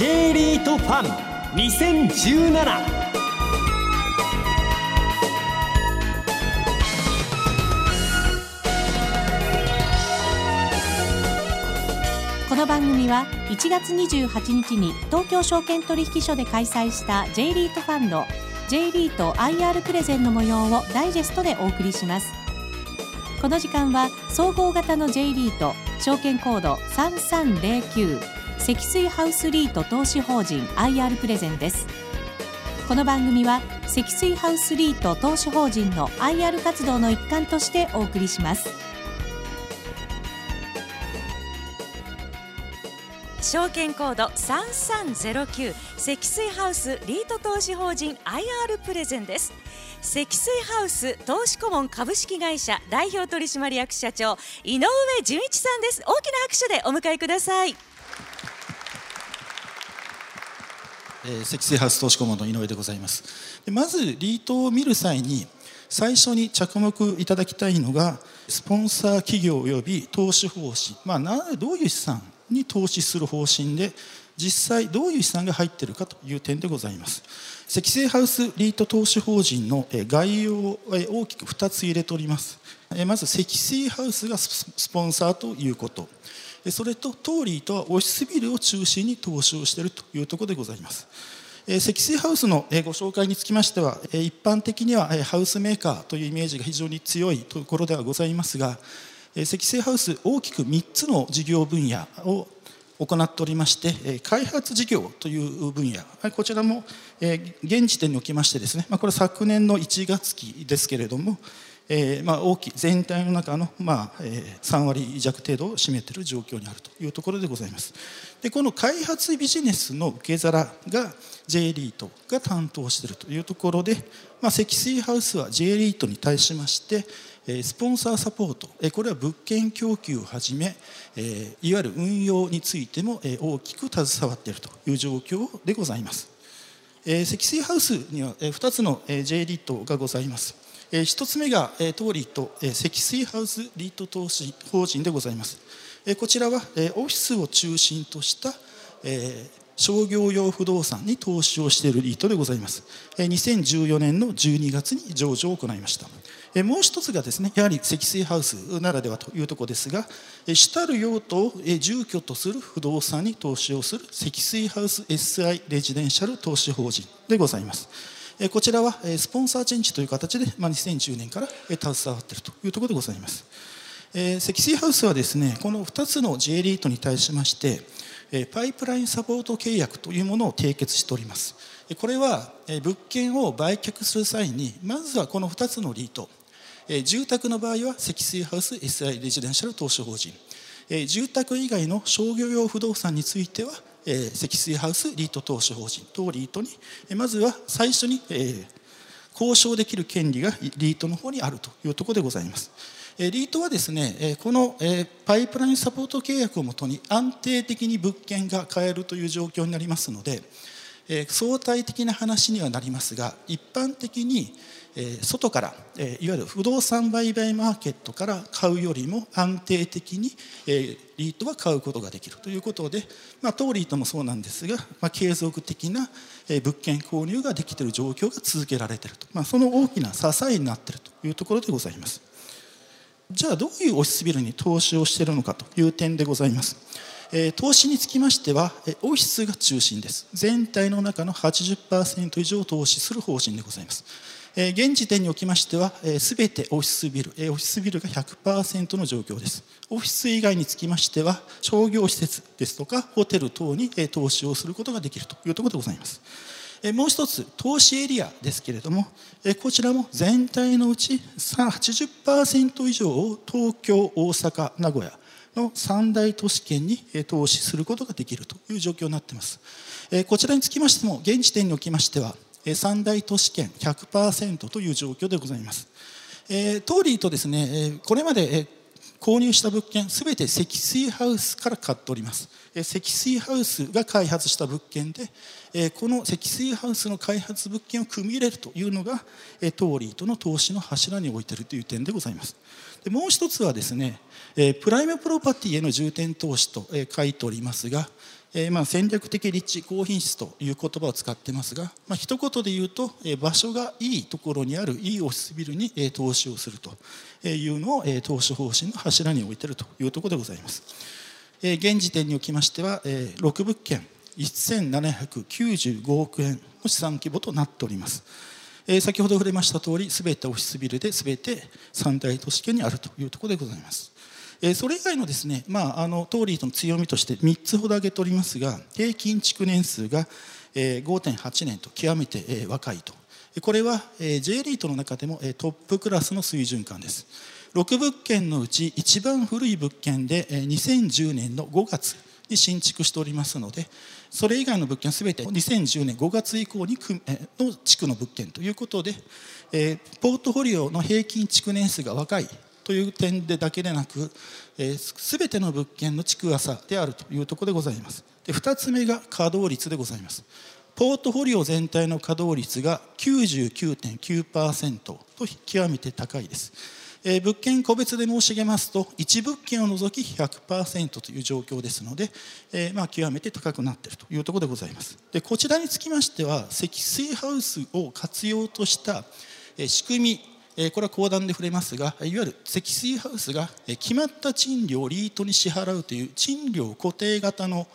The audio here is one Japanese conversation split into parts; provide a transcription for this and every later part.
J リートファン2017この番組は1月28日に東京証券取引所で開催した J リートファンド J リート IR プレゼンの模様をダイジェストでお送りします。この時間は総合型の J リート証券コード3309積水ハウスリート投資法人 IR プレゼンです。この番組は積水ハウスリート投資法人の IR 活動の一環としてお送りします。証券コード3309積水ハウスリート投資法人 IR プレゼンです。積水ハウス投資顧問株式会社代表取締役社長井上純一さんです。大きな拍手でお迎えくださいえー、積水ハウス投資顧問の井上でございます。まずリートを見る際に最初に着目いただきたいのがスポンサー企業及び投資方針、まあ、どういう資産に投資する方針で実際どういう資産が入っているかという点でございます。積水ハウスリート投資法人の概要を大きく2つ入れております。まず積水ハウスがスポンサーということ。それとトーリーとはオフィスビルを中心に投資をしているというところでございます。積水ハウスのご紹介につきましては一般的にはハウスメーカーというイメージが非常に強いところではございますが積水ハウス大きく3つの事業分野を行っておりまして開発事業という分野。こちらも現時点におきましてですねこれ昨年の1月期ですけれどもえーまあ、大きい全体の中の、まあえー、3割弱程度を占めている状況にあるというところでございます。でこの開発ビジネスの受け皿が J リートが担当しているというところで、まあ、積水ハウスは J リートに対しましてスポンサーサポートこれは物件供給をはじめいわゆる運用についても大きく携わっているという状況でございます。積水ハウスには2つの J リートがございます。1つ目が当リート積水ハウスリート投資法人でございます。こちらはオフィスを中心とした商業用不動産に投資をしているリートでございます。2014年の12月に上場を行いました。もう一つがですねやはり積水ハウスならではというところですが主たる用途を住居とする不動産に投資をする積水ハウス SI レジデンシャル投資法人でございます。こちらはスポンサーチェンジという形で2010年から携わっているというところでございます。積水ハウスはですねこの2つの J リートに対しましてパイプラインサポート契約というものを締結しております。これは物件を売却する際にまずはこの2つのリート。住宅の場合は積水ハウス SI レジデンシャル投資法人。住宅以外の商業用不動産についてはえー、積水ハウスリート投資法人とリートに、えまずは最初に、えー、交渉できる権利がリートの方にあるというところでございます。リートはですねこのパイプラインサポート契約をもとに安定的に物件が買えるという状況になりますので相対的な話にはなりますが一般的に外からいわゆる不動産売買マーケットから買うよりも安定的にリートは買うことができるということで、まあ、当リートもそうなんですが、まあ、継続的な物件購入ができている状況が続けられていると、まあ、その大きな支えになっているというところでございます。じゃあどういうオフィスビルに投資をしているのかという点でございます。投資につきましてはオフィスが中心です。全体の中の80%以上投資する方針でございます。現時点におきましては全てオフィスビルオフィスビルが100%の状況です。オフィス以外につきましては商業施設ですとかホテル等に投資をすることができるというところでございます。もう一つ投資エリアですけれどもこちらも全体のうち80%以上を東京大阪名古屋の三大都市圏に投資することができるという状況になっています。こちらにつきましても現時点におきましては三大都市圏100%という状況でございます。トーリーとですねこれまで購入した物件すべて積水ハウスから買っております。積水ハウスが開発した物件でこの積水ハウスの開発物件を組み入れるというのがトーリーとの投資の柱に置いているという点でございます。でもう一つはですねプライムプロパティへの重点投資と書いておりますがえ、まあ戦略的立地高品質という言葉を使ってますが、まあ一言で言うと、え、場所がいいところにあるいいオフィスビルに、え、投資をするというのを、え、投資方針の柱に置いているというところでございます。え、現時点におきましては、え、6物件1795億円の資産規模となっております。え、先ほど触れました通り、すべてオフィスビルですべて三大都市圏にあるというところでございます。えそれ以外のですね、まあ、あのトーリーとの強みとして3つほど挙げておりますが平均築年数が5.8年と極めて若いと。これは J リートの中でもトップクラスの水準感です。6物件のうち一番古い物件で2010年の5月に新築しておりますのでそれ以外の物件は全て2010年5月以降にの地区の物件ということでポートフォリオの平均築年数が若いという点でだけでなく、えー、全ての物件の築浅であるというところでございます。で2つ目が稼働率でございます。ポートフォリオ全体の稼働率が99.9%と極めて高いです。えー、物件個別で申し上げますと1物件を除き100%という状況ですので、えー、まあ極めて高くなっているというところでございます。でこちらにつきましては積水ハウスを活用とした仕組みこれは講談で触れますがいわゆる積水ハウスが決まった賃料をリートに支払うという賃料固定型の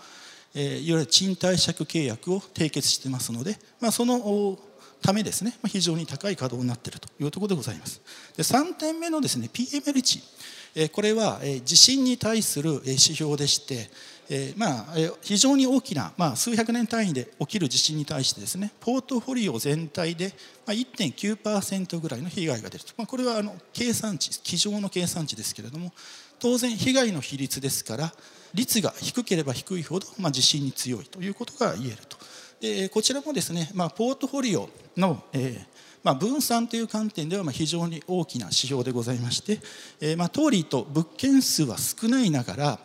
いわゆる賃貸借契約を締結してますので、まあ、そのためですね。非常に高い稼働になっているというところでございます。で3点目のですね PML 値。これは地震に対する指標でしてえー、まあ、非常に大きな、まあ、数百年単位で起きる地震に対してですねポートフォリオ全体で、まあ、1.9%ぐらいの被害が出ると、まあ、これはあの計算値机上の計算値ですけれども当然被害の比率ですから率が低ければ低いほど、まあ、地震に強いということが言えると。でこちらもですね、まあ、ポートフォリオの、えーまあ、分散という観点ではまあ非常に大きな指標でございまして、えー、まあトーリーと物件数は少ないながら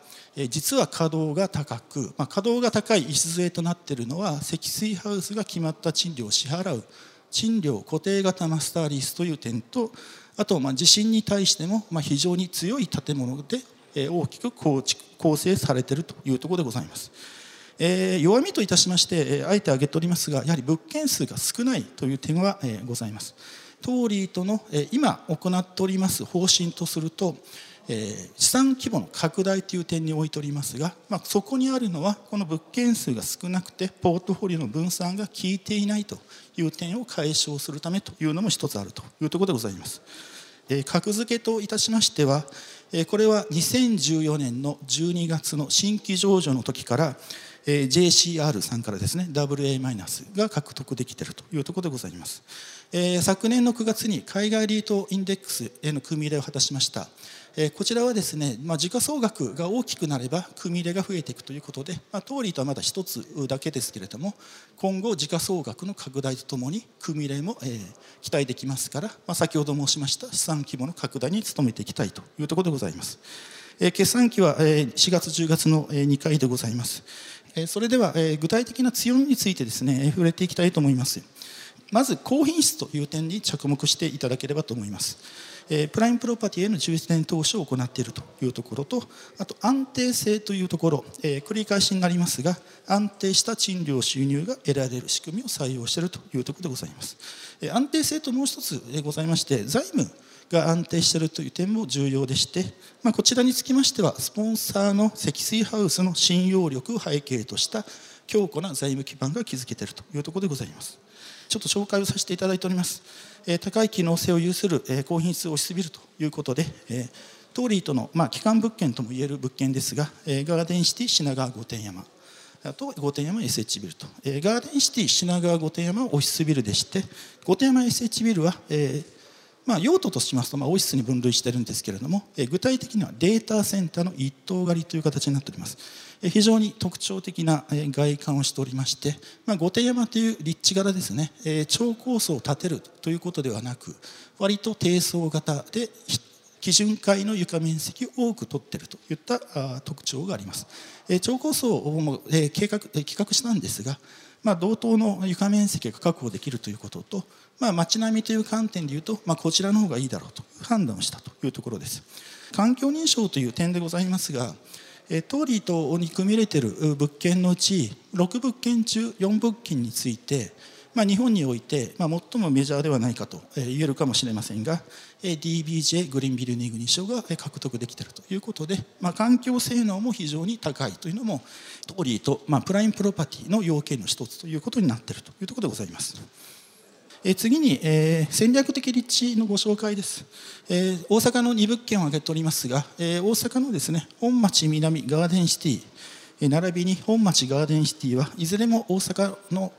実は稼働が高く、まあ、稼働が高い礎となっているのは積水ハウスが決まった賃料を支払う賃料固定型マスターリースという点とあとまあ地震に対してもま非常に強い建物で大きく構築構成されているというところでございます。えー、弱みといたしまして、あえて挙げておりますがやはり物件数が少ないという点は、え、ございます。トーリーとの、え、今行っております方針とすると資産規模の拡大という点に置いておりますが、まあ、そこにあるのはこの物件数が少なくてポートフォリオの分散が効いていないという点を解消するためというのも一つあるというところでございます。格付けといたしましてはこれは2014年の12月の新規上場の時から JCR さんからですね WA- が獲得できているというところでございます。昨年の9月に海外リートインデックスへの組み入れを果たしましたこちらはですね、まあ、時価総額が大きくなれば組み入れが増えていくということで、まあ、トーリーとはまだ一つだけですけれども今後時価総額の拡大とともに組み入れも、えー、期待できますから、まあ、先ほど申しました資産規模の拡大に努めていきたいというところでございます。決算期は4月10月の2回でございます。それでは具体的な強みについてですね触れていきたいと思います。まず高品質という点に着目していただければと思います。プライムプロパティへの重点投資を行っているというところとあと安定性というところ、繰り返しになりますが安定した賃料収入が得られる仕組みを採用しているというところでございます、安定性ともう一つございまして財務が安定しているという点も重要でして、まあ、こちらにつきましてはスポンサーの積水ハウスの信用力を背景とした強固な財務基盤が築けているというところでございます。ちょっと紹介をさせていただいております。え高い機能性を有するえ高品質オフィスビルということでトーリーとの、まあ、基幹物件ともいえる物件ですがえガーデンシティ品川御殿山あと御殿山 SH ビルと。えガーデンシティ品川御殿山オフィスビルでして御殿山 SH ビルは、えーまあ、用途としますと、まあ、オフィスに分類してるんですけれども、え具体的にはデータセンターの一棟狩りという形になっております。え非常に特徴的な、え外観をしておりまして、まあ、御殿山という立地柄ですね、え超高層を建てるということではなく割と低層型で基準階の床面積を多く取っているといった特徴があります。え超高層を、え計画え企画したんですが、まあ、同等の床面積が確保できるということと、まあ、街並みという観点でいうと、まあ、こちらの方がいいだろうと判断をしたというところです環境認証という点でございますが当リートに組み入れている物件のうち6物件中4物件について、まあ、日本において、まあ、最もメジャーではないかと言えるかもしれませんが DBJ グリーンビルディング認証が獲得できているということで、まあ、環境性能も非常に高いというのもトーリーと、まあ、プライムプロパティの要件の一つということになっているというところでございます。え次に、えー、戦略的立地のご紹介です、えー、大阪の2物件を挙げておりますが、えー、大阪のですね本町南ガーデンシティ、え並びに本町ガーデンシティはいずれも大阪の、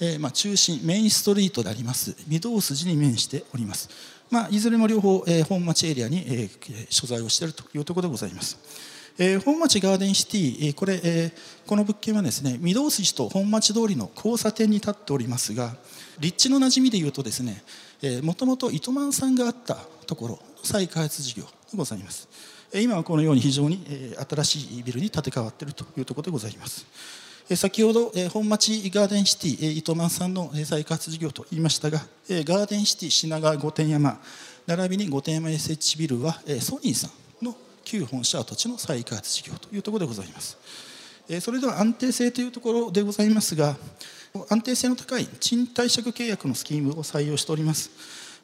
えまあ、中心メインストリートであります御堂筋に面しております、まあ、いずれも両方、え本町エリアに、え所在をしているというところでございます。え、本町ガーデンシティ、え、これ、え、この物件はですね御堂筋と本町通りの交差点に立っておりますが立地の馴染みでいうとですねもともと糸満さんがあったところ再開発事業でございます。今はこのように非常に新しいビルに建て替わっているというところでございます。先ほど本町ガーデンシティ糸満さんの再開発事業と言いましたがガーデンシティ品川御殿山並びに御殿山 SH ビルはソニーさんの旧本社土地の再開発事業というところでございます。それでは安定性というところでございますが安定性の高い賃貸借契約のスキームを採用しております。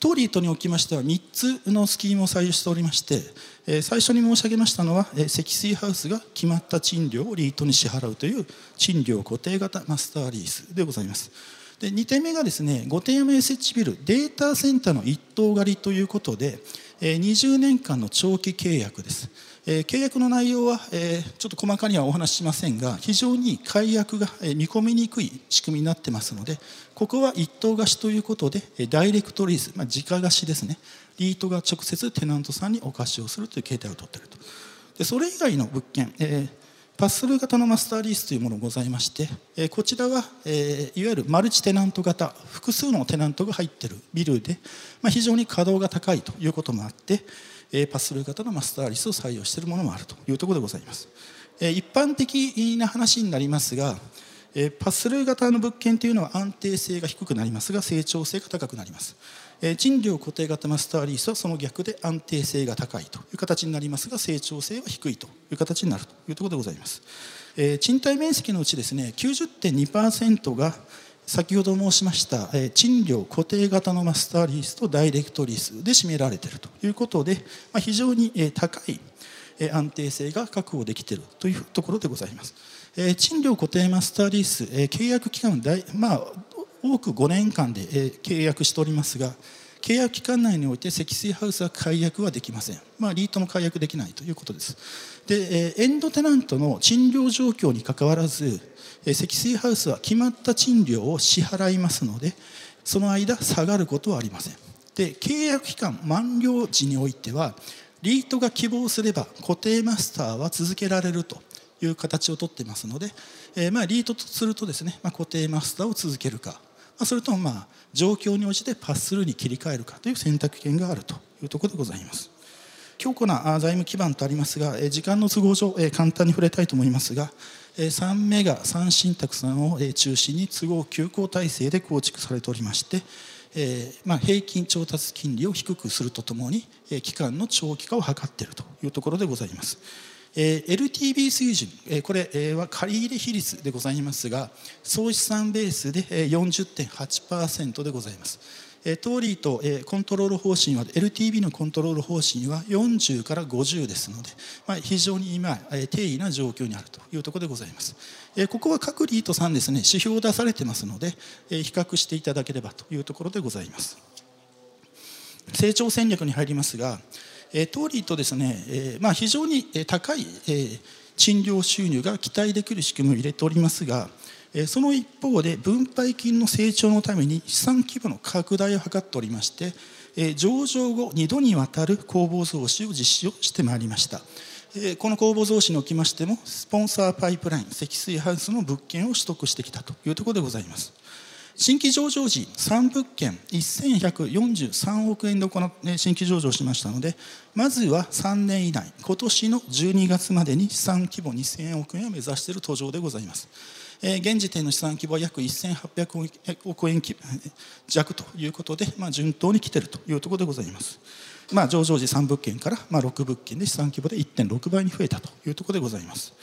トーリートにおきましては3つのスキームを採用しておりまして最初に申し上げましたのは積水ハウスが決まった賃料をリートに支払うという賃料固定型マスターリースでございます。で2点目がですね御殿山 SH ビルデータセンターの一棟借りということで20年間の長期契約です。契約の内容はちょっと細かにはお話ししませんが非常に解約が見込みにくい仕組みになってますのでここは一棟貸しということでダイレクトリース、まあ、直貸しですね。リートが直接テナントさんにお貸しをするという形態をとっていると。でそれ以外の物件、えーパスル型のマスターリースというものがございまして、えこちらは、えいわゆるマルチテナント型複数のテナントが入っているビルで、まあ、非常に稼働が高いということもあって、パススルー型のマスターリスを採用しているものもあるというところでございます。一般的な話になりますが、パススルー型の物件というのは安定性が低くなりますが成長性が高くなります。賃料固定型マスターリースはその逆で安定性が高いという形になりますが成長性は低いという形になるというところでございます。賃貸面積のうちですね90.2%が先ほど申しました賃料固定型のマスターリースとダイレクトリースで占められているということで非常に高い安定性が確保できているというところでございます。賃料固定マスターリース契約期間まあ多く5年間で契約しておりますが契約期間内において積水ハウスは解約はできません、まあ、リートも解約できないということです。でエンドテナントの賃料状況にかかわらず積水ハウスは決まった賃料を支払いますのでその間下がることはありません。で契約期間満了時においてはリートが希望すれば固定マスターは続けられるという形をとっていますので、えー、まあリートとするとですね、まあ、固定マスターを続けるか。それともまあ状況に応じてパススルーに切り替えるかという選択権があるというところでございます強固な財務基盤とありますが時間の都合上簡単に触れたいと思いますが3メガ3信託さんを中心に都合急行体制で構築されておりましてえまあ、平均調達金利を低くするとともにえ期間の長期化を図っているというところでございます。え LTV 水準、えこれ、えは借り入れ比率でございますが総資産ベースで40.8%でございます。えトーリーと、えコントロール方針は LTV のコントロール方針は40から50ですので、まあ、非常に今、え定位な状況にあるというところでございます。えここは各リートさんですね指標を出されてますので、え比較していただければというところでございます。成長戦略に入りますが、えトーリーとですね、まあ、非常に高い、賃料収入が期待できる仕組みを入れておりますがその一方で分配金の成長のために資産規模の拡大を図っておりまして上場後2度にわたる公募増資を実施をしてまいりました。この公募増資におきましてもスポンサーパイプライン積水ハウスの物件を取得してきたというところでございます。新規上場時3物件1143億円で行って新規上場しましたのでまずは3年以内今年の12月までに資産規模2000億円を目指している途上でございます。現時点の資産規模は約1800億円弱ということで、まあ、順当に来ているというところでございます。まあ、上場時3物件からまあ6物件で資産規模で1.6倍に増えたというところでございます。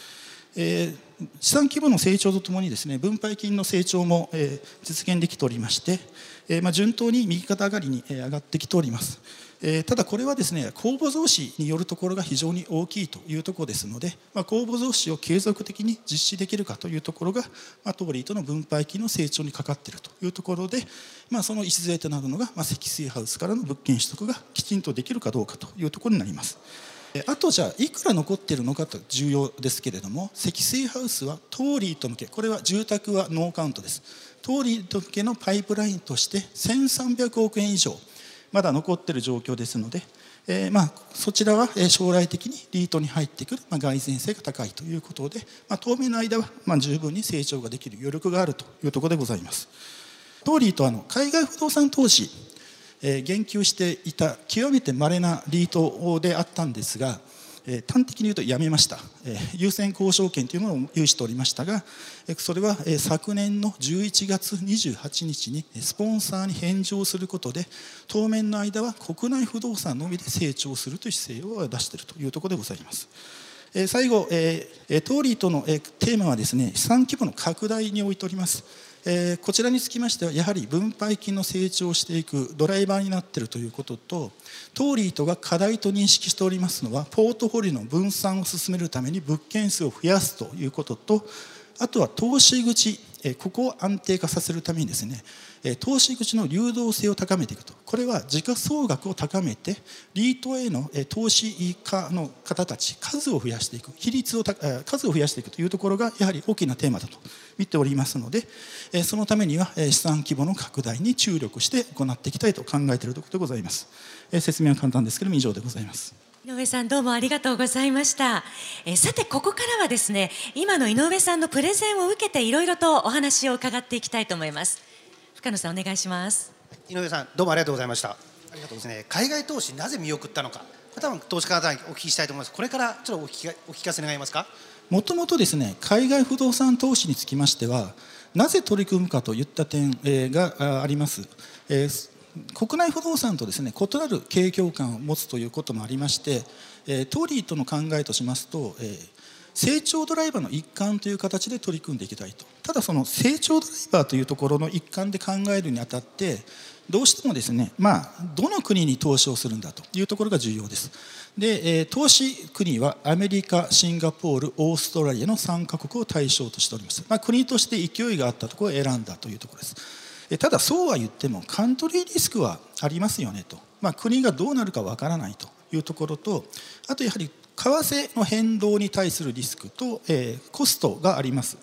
えー、資産規模の成長とともにですね分配金の成長も、えー、実現できておりまして、えーまあ、順当に右肩上がりに、えー、上がってきております。えー、ただこれはですね公募増資によるところが非常に大きいというところですので、まあ、公募増資を継続的に実施できるかというところが、まあ、トーリーとの分配金の成長にかかっているというところで、まあ、その礎となるのが、まあ、積水ハウスからの物件取得がきちんとできるかどうかというところになります。あとじゃあいくら残っているのかと重要ですけれども積水ハウスはトーリーと向けこれは住宅はノーカウントですトーリーと向けのパイプラインとして1300億円以上まだ残っている状況ですので、えー、まあそちらは将来的にリートに入ってくる、まあ、蓋然性が高いということで、まあ、当面の間はまあ十分に成長ができる余力があるというところでございます。トーリーとあの海外不動産投資、言及していた極めて稀なリートであったんですが、端的に言うとやめました、優先交渉権というものを有しておりましたが、それは、昨年の11月28日にスポンサーに返上することで当面の間は国内不動産のみで成長するという姿勢を出しているというところでございます。最後、トーリーとのテーマはですね資産規模の拡大に置いております。えー、こちらにつきましてはやはり分配金の成長していくドライバーになっているということとトーリートが課題と認識しておりますのはポートフォリオの分散を進めるために物件数を増やすということとあとは投資口ここを安定化させるためにですね投資口の流動性を高めていくと。これは時価総額を高めてリートへの投資家の方たち数を増やしていく比率を数を増やしていくというところがやはり大きなテーマだと見ておりますのでそのためには資産規模の拡大に注力して行っていきたいと考えているところでございます。説明は簡単ですけども以上でございます。井上さんどうもありがとうございました、えさてここからはですね今の井上さんのプレゼンを受けていろいろとお話を伺っていきたいと思います。深野さんお願いします。井上さんどうもありがとうございました。ありがとうです。ね海外投資なぜ見送ったのか多分投資家の方にお聞きしたいと思います。これからちょっとお聞きお聞かせ願えますか？もともとですね海外不動産投資につきましてはなぜ取り組むかといった点があります、えー国内不動産とですね異なる景況感を持つということもありまして、えトーリーとの考えとしますと、え成長ドライバーの一環という形で取り組んでいきたいと。ただその成長ドライバーというところの一環で考えるにあたってどうしてもですねまあどの国に投資をするんだというところが重要です。で、え投資国はアメリカシンガポールオーストラリアの3カ国を対象としております、まあ、国として勢いがあったところを選んだというところです。ただそうは言ってもカントリーリスクはありますよねと、まあ、国がどうなるかわからないと。いうところとあとやはり為替の変動に対するリスクと、えー、コストがあります、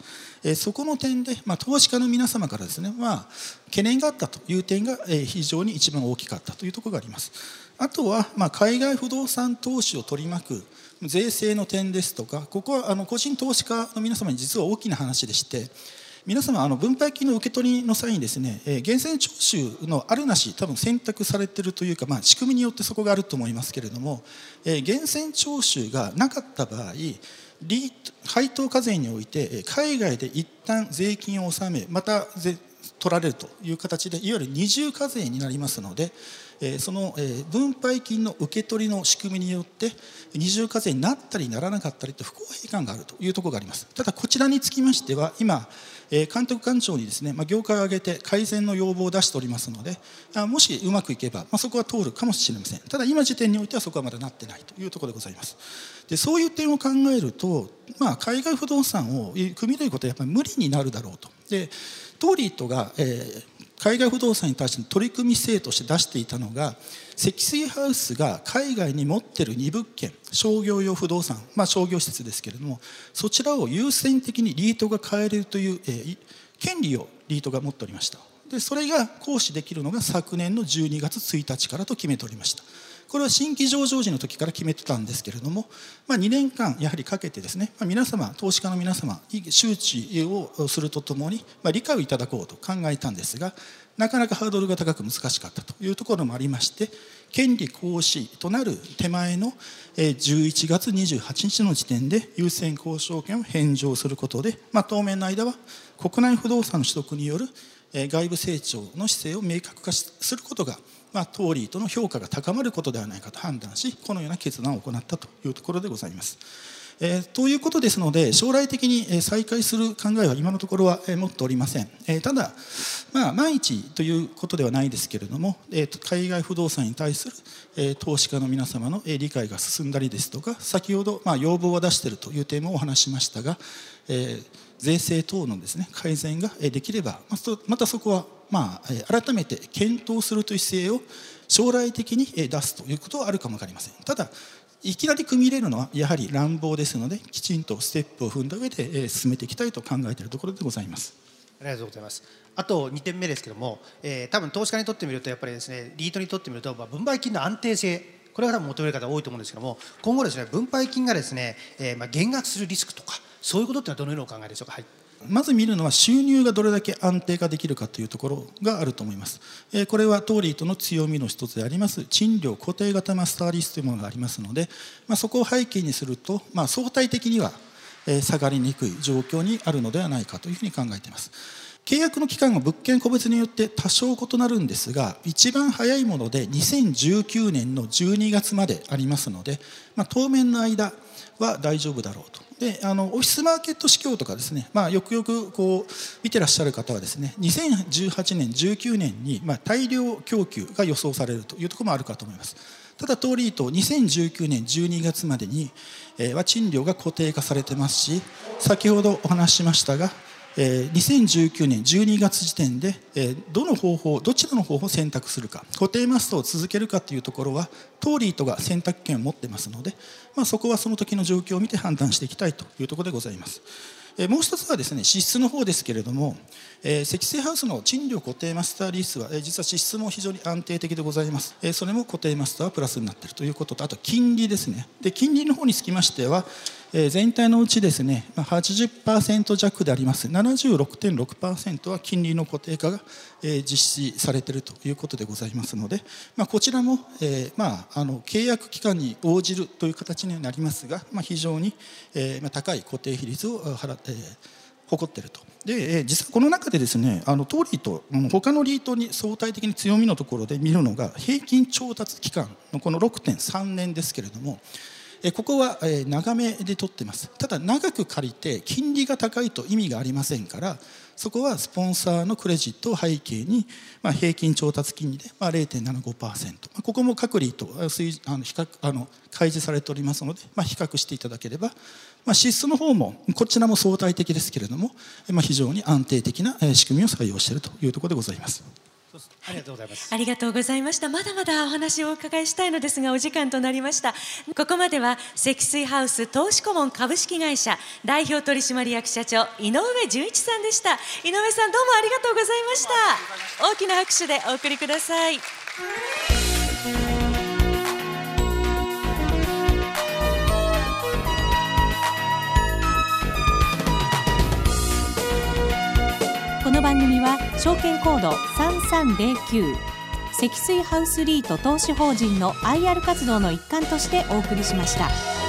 えー、そこの点で、まあ、投資家の皆様からですね、まあ、懸念があったという点が、えー、非常に一番大きかったというところがあります。あとは、まあ、海外不動産投資を取り巻く税制の点ですとかここはあの個人投資家の皆様に実は大きな話でして皆様あの分配金の受け取りの際にですね、えー、源泉徴収のあるなし多分選択されているというか、まあ、仕組みによってそこがあると思いますけれども、えー、源泉徴収がなかった場合配当課税において海外で一旦税金を納めまた取られるという形でいわゆる二重課税になりますのでその分配金の受け取りの仕組みによって二重課税になったりならなかったりと不公平感があるというところがあります。ただこちらにつきましては今監督官庁にですね、まあ、業界を挙げて改善の要望を出しておりますのでもしうまくいけば、まあ、そこは通るかもしれません。ただ今時点においてはそこはまだなってないと。いうところでございます。でそういう点を考えると、まあ、海外不動産を組み入れることはやっぱり無理になるだろうと。でトーリートが、えー海外不動産に対しての取り組み制として出していたのが積水ハウスが海外に持ってる2物件商業用不動産、まあ、商業施設ですけれどもそちらを優先的にリートが買えるという、えー、権利をリートが持っておりました。でそれが行使できるのが昨年の12月1日からと決めておりました。これは新規上場時の時から決めてたんですけれども、まあ、2年間やはりかけてですね、まあ、皆周投資家の皆様に周知をするとともに、まあ、理解をいただこうと考えたんですがなかなかハードルが高く難しかったというところもありまして権利行使となる手前の11月28日の時点で優先交渉権を返上することで、まあ、当面の間は国内不動産の取得による外部成長の姿勢を明確化することがまあ、当リートの評価が高まることではないかと判断しこのような決断を行ったというところでございます。えー、ということですので将来的に再開する考えは今のところは持っておりません、えー、ただ、まあ、万一ということではないですけれども、えー、海外不動産に対する、えー、投資家の皆様の理解が進んだりですとか先ほど、まあ、要望は出しているという点もお話しましたが、えー、税制等のです、ね、改善ができればまたそこは、まあ、改めて検討するという姿勢を将来的に出すということはあるかも分かりません。ただいきなり組み入れるのはやはり乱暴ですのできちんとステップを踏んだ上で進めていきたいと考えているところでございます。ありがとうございます。あと2点目ですけども、えー、多分投資家にとってみるとやっぱりですねリートにとってみると、まあ、分配金の安定性これが多分求める方多いと思うんですけども今後ですね分配金がですね、えー、まあ減額するリスクとかそういうことってのはどのようにお考えでしょうか、はい。まず見るのは収入がどれだけ安定化できるかというところがあると思います。これはトーリーとの強みの一つであります賃料固定型マスターリスというものがありますので、まあ、そこを背景にすると、まあ、相対的には下がりにくい状況にあるのではないかというふうに考えています。契約の期間は物件個別によって多少異なるんですが一番早いもので2019年の12月までありますので、まあ、当面の間は大丈夫だろうとであのオフィスマーケット市況とかですね、まあ、よくよくこう見てらっしゃる方はですね2018年19年に、まあ、大量供給が予想されるというところもあるかと思います。ただ通りと2019年12月までに、は賃料が固定化されてますし先ほどお話ししましたがえ2019年12月時点で、えどの方法どちらの方法を選択するか固定マストを続けるかというところはトーリートが選択権を持ってますので、まあ、そこはその時の状況を見て判断していきたいというところでございます。もう一つはですね支出の方ですけれども、え、積水ハウスの賃料固定マスターリースは、え、実は支出も非常に安定的でございます、え、それも固定マスターはプラスになっているということとあと金利ですねで金利の方につきましては、え、全体のうちですね80%弱であります。76.6%は金利の固定化が、え、実施されているということでございますので、まあ、こちらも、えまあ、あの契約期間に応じるという形にはなりますが、まあ、非常に、えまあ、高い固定比率を払ってえ、誇ってると。で、実はこの中でですねあの当リート他のリートに相対的に強みのところで見るのが平均調達期間のこの6.3年ですけれどもここは長めで取ってますただ長く借りて金利が高いと意味がありませんからそこはスポンサーのクレジットを背景に、まあ、平均調達金利で、まあ、0.75%、ま、ここも各リートあの比較あの開示されておりますので、まあ、比較していただければ、まあ、支出の方もこちらも相対的ですけれども、まあ、非常に安定的な仕組みを採用しているというところでございます。ありがとうございます。ありがとうございました。まだまだお話をお伺いしたいのですが、お時間となりました。ここまでは積水ハウス投資顧問株式会社代表取締役社長井上純一さんでした。井上さんどうもありがとうございました。大きな拍手でお送りください。番組は証券コード3309積水ハウスリート投資法人の IR 活動の一環としてお送りしました。